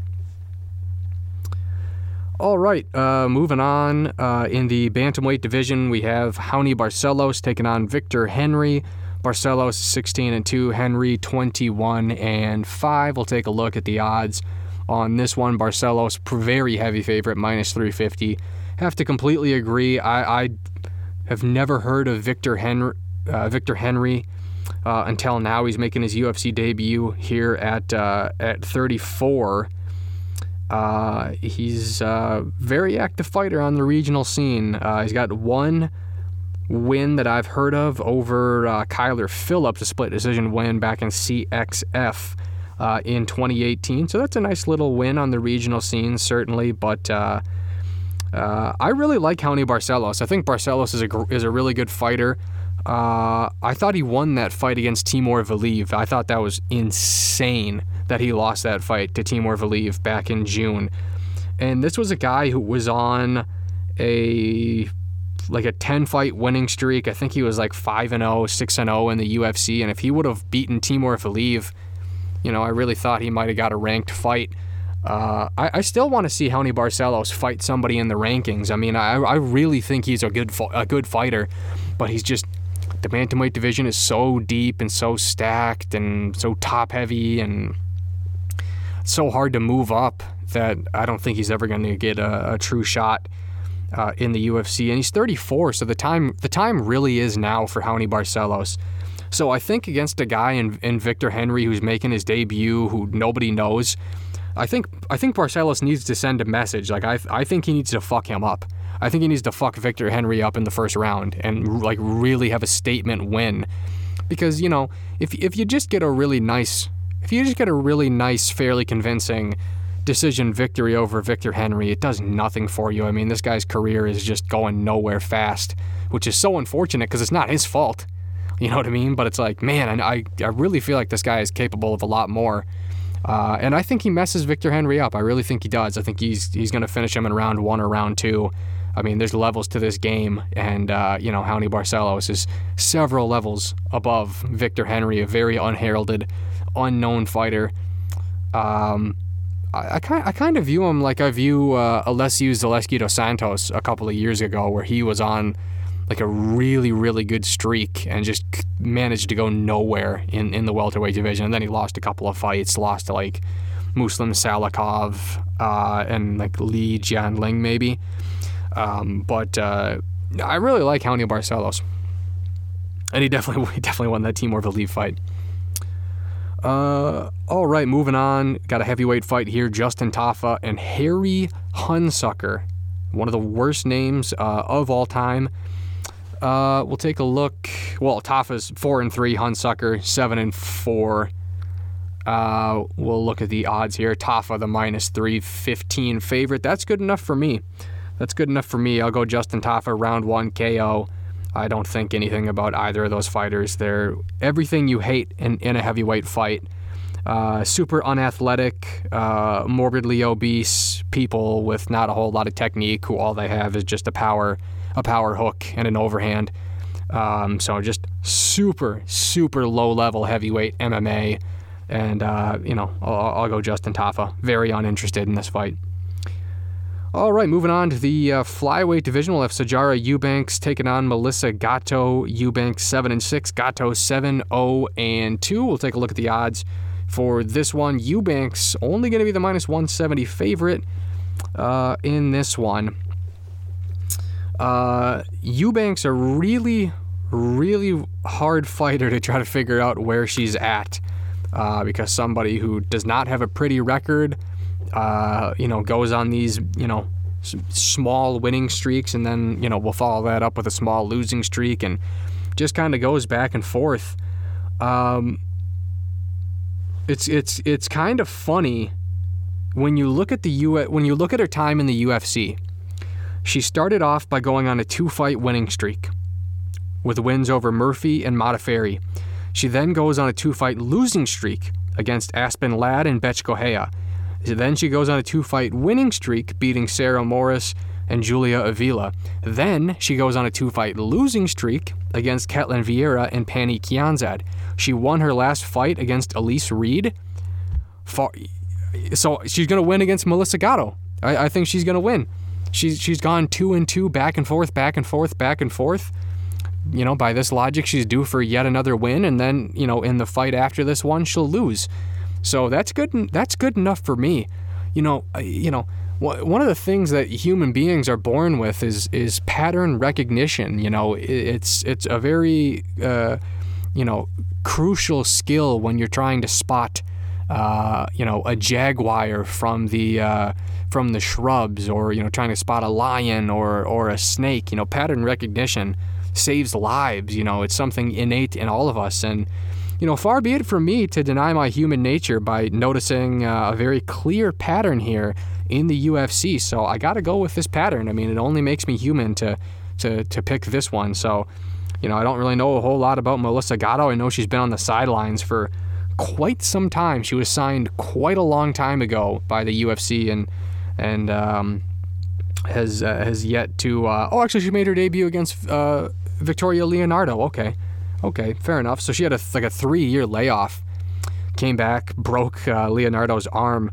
All right, uh, moving on. Uh, in the bantamweight division, we have Raoni Barcelos taking on Victor Henry. Barcelos 16 and 2, Henry 21 and 5. We'll take a look at the odds on this one. Barcelos, very heavy favorite, minus 350. Have to completely agree. I, I have never heard of Victor Henry. Uh, Victor Henry uh, until now. He's making his UFC debut here at uh, at 34. Uh, he's a very active fighter on the regional scene. Uh, he's got one win that I've heard of over uh, Kyler Phillips, a split decision win back in CXF uh, in 2018. So that's a nice little win on the regional scene, certainly. But uh, uh, I really like Raoni Barcelos. I think Barcelos is a, is a really good fighter. Uh, I thought he won that fight against Timur Valiev. I thought that was insane that he lost that fight to Timur Valiev back in June. And this was a guy who was on a like a 10 fight winning streak. I think he was like 5 and 0, 6 and 0 in the UFC and if he would have beaten Timur Valiev, you know, I really thought he might have got a ranked fight. Uh, I, I, still want to see Raoni Barcelos fight somebody in the rankings. I mean, I, I really think he's a good a good fighter, but he's just the bantamweight division is so deep and so stacked and so top heavy and so hard to move up that I don't think he's ever going to get a, a, true shot uh, in the UFC. And he's 34, so the time the time really is now for Raoni Barcelos. So I think against a guy in, in Victor Henry who's making his debut, who nobody knows, I think I think Barcelos needs to send a message. Like I I think he needs to fuck him up. I think he needs to fuck Victor Henry up in the first round and like really have a statement win. Because, you know, if if you just get a really nice if you just get a really nice, fairly convincing decision victory over Victor Henry, it does nothing for you. I mean, this guy's career is just going nowhere fast, which is so unfortunate because it's not his fault. You know what I mean? But it's like, man, I, I really feel like this guy is capable of a lot more. Uh, and I think he messes Victor Henry up. I really think he does. I think he's he's going to finish him in round one or round two. I mean, there's levels to this game, and uh, you know, Raoni Barcelos is several levels above Victor Henry, a very unheralded, unknown fighter. Um, I, kind, I kind of view him like I view uh, Elizeu Zaleski dos Santos a couple of years ago, where he was on like a really, really good streak and just managed to go nowhere in, in the welterweight division. And then he lost a couple of fights, lost to like Muslim Salikhov uh, and like Li Jingliang, maybe. Um, but uh, I really like Raoni Barcelos, and he definitely he definitely won that Timur Valiev fight. Uh, all right, moving on. Got a heavyweight fight here: Justin Tafa and Harry Hunsucker, one of the worst names uh, of all time. Uh, we'll take a look. Well, Tafa's four and three, Hunsucker seven and four. Uh, we'll look at the odds here. Tafa, the minus 315 favorite. That's good enough for me. That's good enough for me. I'll go Justin Tafa round one KO. I don't think anything about either of those fighters. They're everything you hate in, in a heavyweight fight. Uh, super unathletic, uh, morbidly obese people with not a whole lot of technique, who all they have is just a power, a power hook and an overhand. Um, so just super, super low level heavyweight MMA, and uh, you know I'll, I'll go Justin Tafa. Very uninterested in this fight. All right, moving on to the uh, flyweight division. We'll have Sijara Eubanks taking on Melissa Gatto. Eubanks 7 and 6, Gatto 7 0 and 2. We'll take a look at the odds for this one. Eubanks only going to be the minus 170 favorite uh, in this one. Uh, Eubanks a really, really hard fighter to try to figure out where she's at uh, because somebody who does not have a pretty record uh, you know, goes on these, you know, small winning streaks and then, you know, we'll follow that up with a small losing streak and just kind of goes back and forth. Um, it's it's it's kind of funny when you look at the U when you look at her time in the UFC. She started off by going on a two-fight winning streak with wins over Murphy and Modafferi. She then goes on a two-fight losing streak against Aspen Ladd and Bethe Correia. Then she goes on a two fight winning streak, beating Sarah Moras and Julia Avila. Then she goes on a two fight losing streak against Ketlen Vieira and Pannie Kianzad. She won her last fight against Elise Reed. So she's going to win against Melissa Gatto. I, I think she's gonna win. She's she's gone two and two, back and forth, back and forth, back and forth. You know, by this logic, she's due for yet another win, and then you know, in the fight after this one, she'll lose. So that's good. That's good enough for me. You know, you know, one of the things that human beings are born with is is pattern recognition. You know, it's it's a very uh, you know crucial skill when you're trying to spot uh, you know a jaguar from the uh, from the shrubs or you know trying to spot a lion or or a snake. You know, pattern recognition saves lives. You know, it's something innate in all of us and you know, far be it from me to deny my human nature by noticing uh, a very clear pattern here in the UFC. So I got to go with this pattern. I mean, it only makes me human to to to pick this one. So, you know, I don't really know a whole lot about Melissa Gatto. I know she's been on the sidelines for quite some time. She was signed quite a long time ago by the UFC and and um, has uh, has yet to. Uh, oh, actually, she made her debut against uh, Victoria Leonardo. Okay. Okay, fair enough. So she had a like a three year layoff. Came back, broke uh, Leonardo's arm.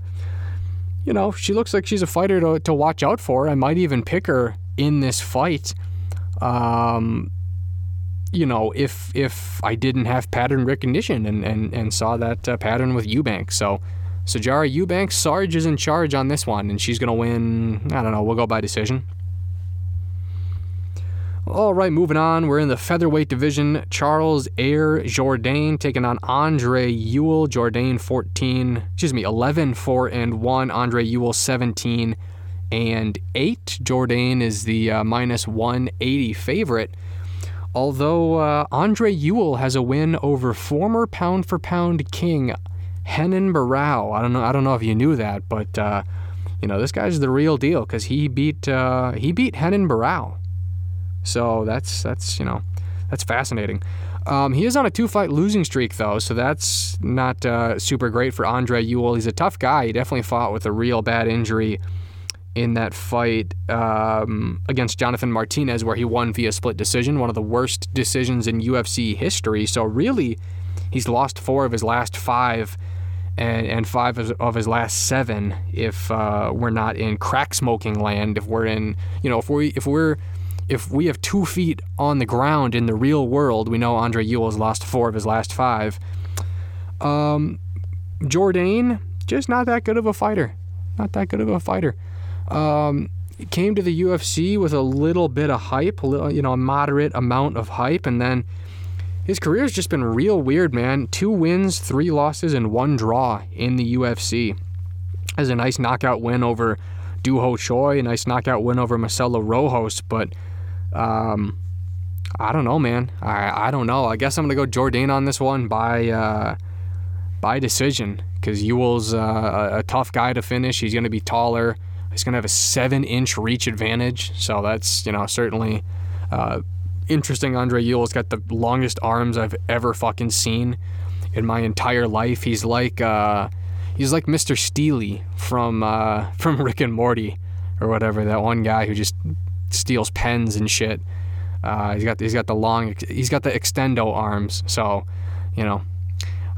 You know, she looks like she's a fighter to, to watch out for. I might even pick her in this fight. Um, you know, if if I didn't have pattern recognition and and, and saw that uh, pattern with Eubank. So Sijara Eubank, Sarge is in charge on this one, and she's gonna win. I don't know. We'll go by decision. All right, moving on. We're in the featherweight division. Charles Air Jourdain taking on Andre Ewell. Jourdain 14, excuse me, 11, 4 and 1. Andre Ewell 17 and 8. Jourdain is the uh, minus 180 favorite. Although uh, Andre Ewell has a win over former pound for pound king Renan Barão. I don't know. I don't know if you knew that, but uh, you know this guy's the real deal because he beat uh, he beat Renan Barão. So that's that's you know that's fascinating. Um, he is on a two-fight losing streak though, so that's not uh, super great for Andre Ewell. He's a tough guy. He definitely fought with a real bad injury in that fight um, against Jonathan Martinez, where he won via split decision, one of the worst decisions in UFC history. So really, he's lost four of his last five. And, and five of his last seven, if uh, we're not in crack smoking land, if we're in, you know, if we if we're if we have two feet on the ground in the real world, we know Andre Ewell has lost four of his last five. Um, Jourdain, just not that good of a fighter. Not that good of a fighter. Um, came to the UFC with a little bit of hype, a little, you know, a moderate amount of hype, and then his career has just been real weird, man. Two wins, three losses, and one draw in the UFC. Has a nice knockout win over Doo Ho Choi, a nice knockout win over Marcelo Rojos, but um, I don't know, man. I I don't know. I guess I'm gonna go Jourdain on this one by uh, by decision because Ewell's uh, a, tough guy to finish. He's gonna be taller. He's gonna have a seven-inch reach advantage, so that's you know certainly uh, interesting. Andre Ewell's got the longest arms I've ever fucking seen in my entire life. He's like uh, he's like Mr. Steely from uh, from Rick and Morty or whatever. That one guy who just steals pens and shit. Uh, he's got he's got the long he's got the extendo arms. So, you know,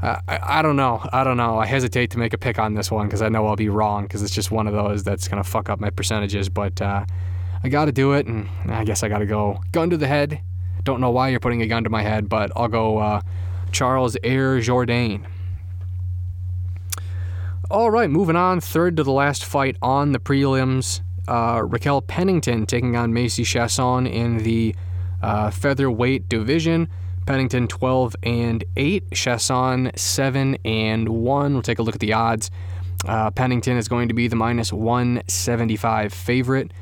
I, I, don't know. I don't know. I hesitate to make a pick on this one because I know I'll be wrong because it's just one of those that's gonna fuck up my percentages. But uh, I got to do it, and I guess I got to go gun to the head. Don't know why you're putting a gun to my head, but I'll go uh, Charles Air Jourdain. All right, moving on. Third to the last fight on the prelims uh, Raquel Pennington taking on Macy Chiasson in the uh, featherweight division. Pennington 12 and 8, Chiasson 7 and 1. We'll take a look at the odds. Uh, Pennington is going to be the minus 175 favorite.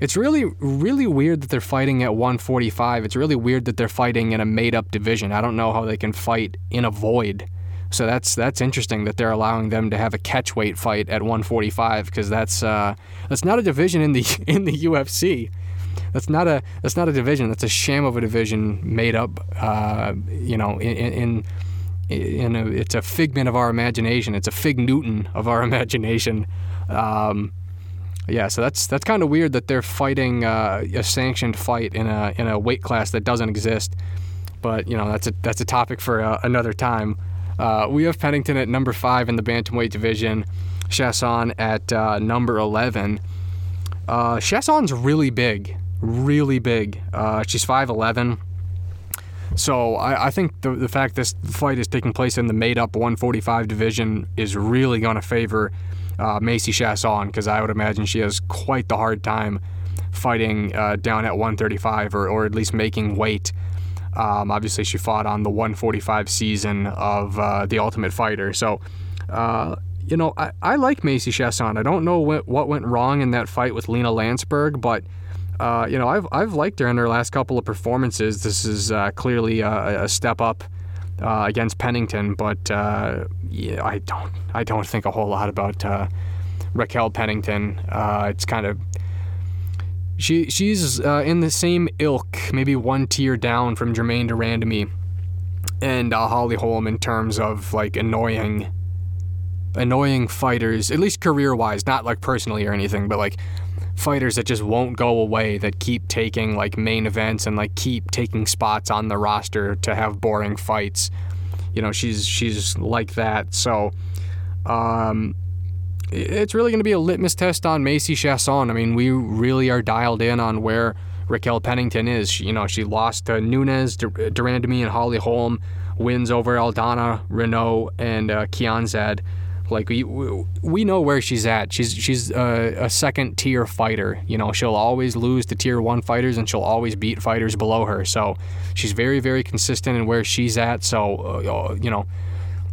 It's really, really weird that they're fighting at 145. It's really weird that they're fighting in a made up division. I don't know how they can fight in a void. So that's that's interesting that they're allowing them to have a catch weight fight at 145 because that's uh, that's not a division in the in the UFC. That's not a that's not a division. That's a sham of a division made up. Uh, you know, in, in in a, it's a figment of our imagination. It's a fig Newton of our imagination. Um, yeah, so that's that's kind of weird that they're fighting uh, a sanctioned fight in a in a weight class that doesn't exist. But you know, that's a that's a topic for uh, another time. Uh, we have Pennington at number five in the bantamweight division, Chiasson at uh, number 11. Uh, Chiasson's really big, really big. Uh, she's 5'11. So I, I think the, the fact this fight is taking place in the made up 145 division is really going to favor uh, Macy Chiasson because I would imagine she has quite the hard time fighting uh, down at 135 or, or at least making weight. Um, obviously, she fought on the 145 season of uh, The Ultimate Fighter. So, uh, you know, I, I like Macy Chiasson. I don't know what, what went wrong in that fight with Lina Länsberg, but uh, you know, I've I've liked her in her last couple of performances. This is uh, clearly a, a, step up uh, against Pennington, but uh, yeah, I don't I don't think a whole lot about Raquel Pennington. It's kind of she she's in the same ilk, maybe one tier down from Germaine de Randamie and Holly Holm in terms of like annoying annoying fighters, at least career wise, not like personally or anything, but like fighters that just won't go away that keep taking like main events and like keep taking spots on the roster to have boring fights. You know, she's she's like that. So um it's really going to be a litmus test on Macy Chiasson. I mean, we really are dialed in on where Raquel Pennington is. She, you know, she lost to Nunes, de Randamie, and Holly Holm, wins over Aldana, Reneau, and uh, Kianzad. Like we we know where she's at. She's she's a, a, second tier fighter. You know, she'll always lose to tier one fighters, and she'll always beat fighters below her. So she's very very consistent in where she's at. So uh, you know,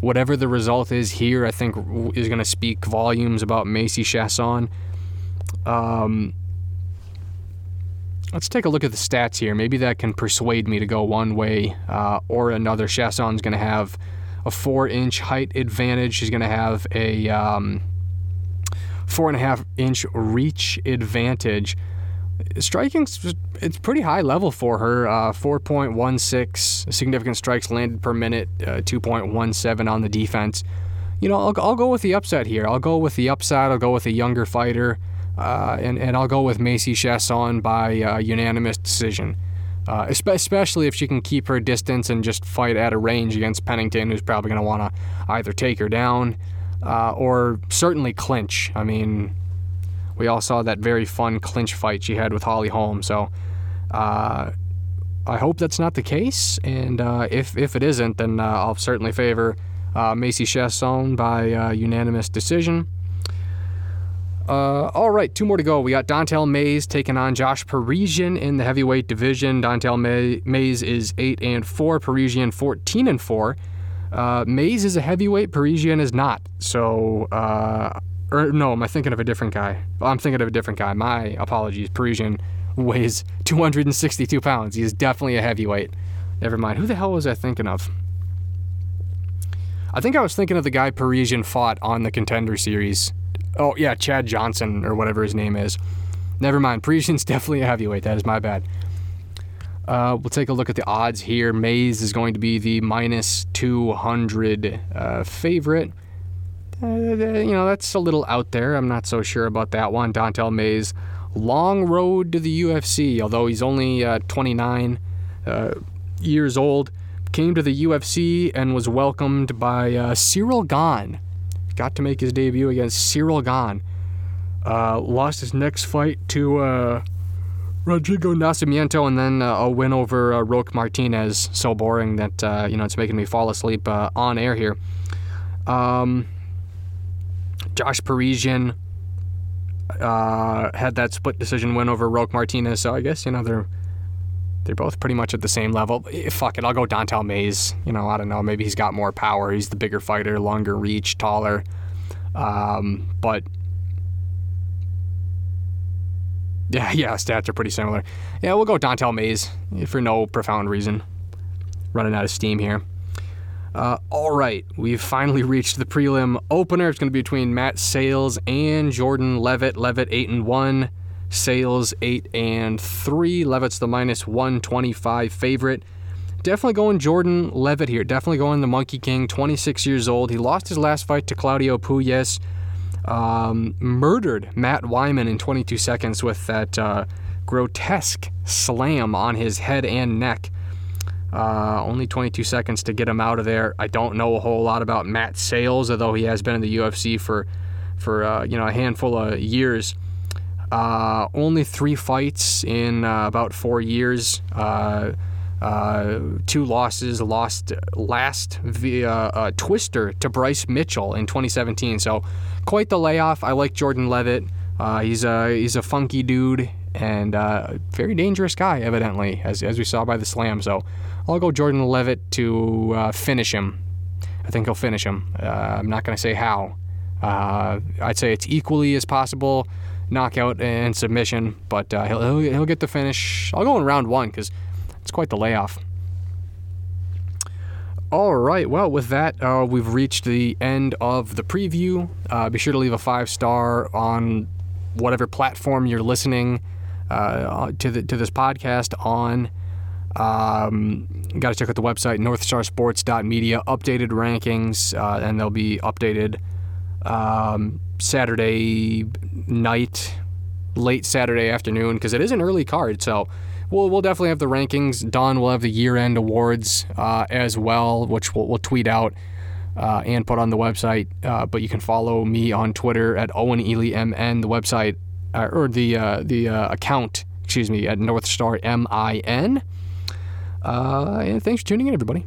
whatever the result is here, I think is going to speak volumes about Macy Chiasson. Um, let's take a look at the stats here. Maybe that can persuade me to go one way uh, or another. Chiasson's going to have a four inch height advantage. She's going to have a um, four and a half inch reach advantage. Striking, it's pretty high level for her. Uh, 4.16 significant strikes landed per minute, uh, 2.17 on the defense. You know, I'll, I'll go with the upset here. I'll go with the upside. I'll go with a younger fighter, uh, and, and I'll go with Macy Chiasson by uh, unanimous decision uh, especially if she can keep her distance and just fight at a range against Pennington, who's probably going to want to either take her down uh, or certainly clinch. I mean, we all saw that very fun clinch fight she had with Holly Holm. So uh, I hope that's not the case. And uh, if, if it isn't, then uh, I'll certainly favor uh, Macy Chiasson by unanimous decision. Uh, all right, two more to go. We got Don'Tale Mayes taking on Josh Parisian in the heavyweight division. Don'Tale May- Mayes is eight and four. Parisian fourteen and four. Uh, Mayes is a heavyweight. Parisian is not. So, uh, or no, am I thinking of a different guy? I'm thinking of a different guy. My apologies. Parisian weighs 262 pounds. He is definitely a heavyweight. Never mind. Who the hell was I thinking of? I think I was thinking of the guy Parisian fought on the Contender Series Oh yeah, Chad Johnson or whatever his name is. Never mind. Parisian's definitely a heavyweight. That is my bad. Uh, we'll take a look at the odds here. Mayes is going to be the minus 200 uh, favorite. Uh, you know, that's a little out there. I'm not so sure about that one. Don'Tale May's long road to the UFC, although he's only uh, 29 uh, years old. Came to the UFC and was welcomed by uh, Ciryl Gane got to make his debut against Ciryl Gane. Uh, lost his next fight to uh, Rodrigo Nascimento, and then a win over Roque Martinez. So boring that you know it's making me fall asleep on air here. Um, Josh Parisian uh, had that split decision win over Roque Martinez, so I guess you know they're they're both pretty much at the same level. Fuck it, I'll go Don'Tale Mayes. You know, I don't know. Maybe he's got more power. He's the bigger fighter, longer reach, taller. Um, but yeah, yeah, stats are pretty similar. Yeah, we'll go Don'Tale Mayes for no profound reason. Running out of steam here. Uh, all right, we've finally reached the prelim opener. It's going to be between Matt Sayles and Jordan Levitt. Levitt eight and one. Sayles 8 and 3. Levitt's the minus 125 favorite. Definitely going Jordan Levitt here. Definitely going the Monkey King, 26 years old. He lost his last fight to Claudio Puelles. Um, murdered Matt Wyman in 22 seconds with that uh, grotesque slam on his head and neck. Uh, only 22 seconds to get him out of there. I don't know a whole lot about Matt Sayles, although he has been in the UFC for for uh, you know a handful of years. Uh, only three fights in uh, about four years. Uh, uh, two losses. Lost last via twister to Bryce Mitchell in 2017. So quite the layoff. I like Jordan Levitt. He's a he's a funky dude and very dangerous guy, evidently, as as we saw by the slam. So I'll go Jordan Levitt to uh, finish him. I think he'll finish him. Uh, I'm not going to say how. Uh, I'd say it's equally as possible knockout and submission, but uh, he'll, he'll he'll get the finish. I'll go in round one because it's quite the layoff. All right. Well, with that, uh, we've reached the end of the preview. Uh, be sure to leave a five star on whatever platform you're listening uh, to the to this podcast on. Um, Got to check out the website northstarsports.media. Updated rankings, uh, and they'll be updated um, Saturday night, late Saturday afternoon, because it is an early card. So we'll we'll definitely have the rankings done. We'll have the year-end awards uh, as well, which we'll, we'll tweet out. Uh, and put on the website. Uh, but you can follow me on Twitter at Owen Ely MN, the website uh, or the uh, the account, excuse me, at North Star M N. and thanks for tuning in, everybody.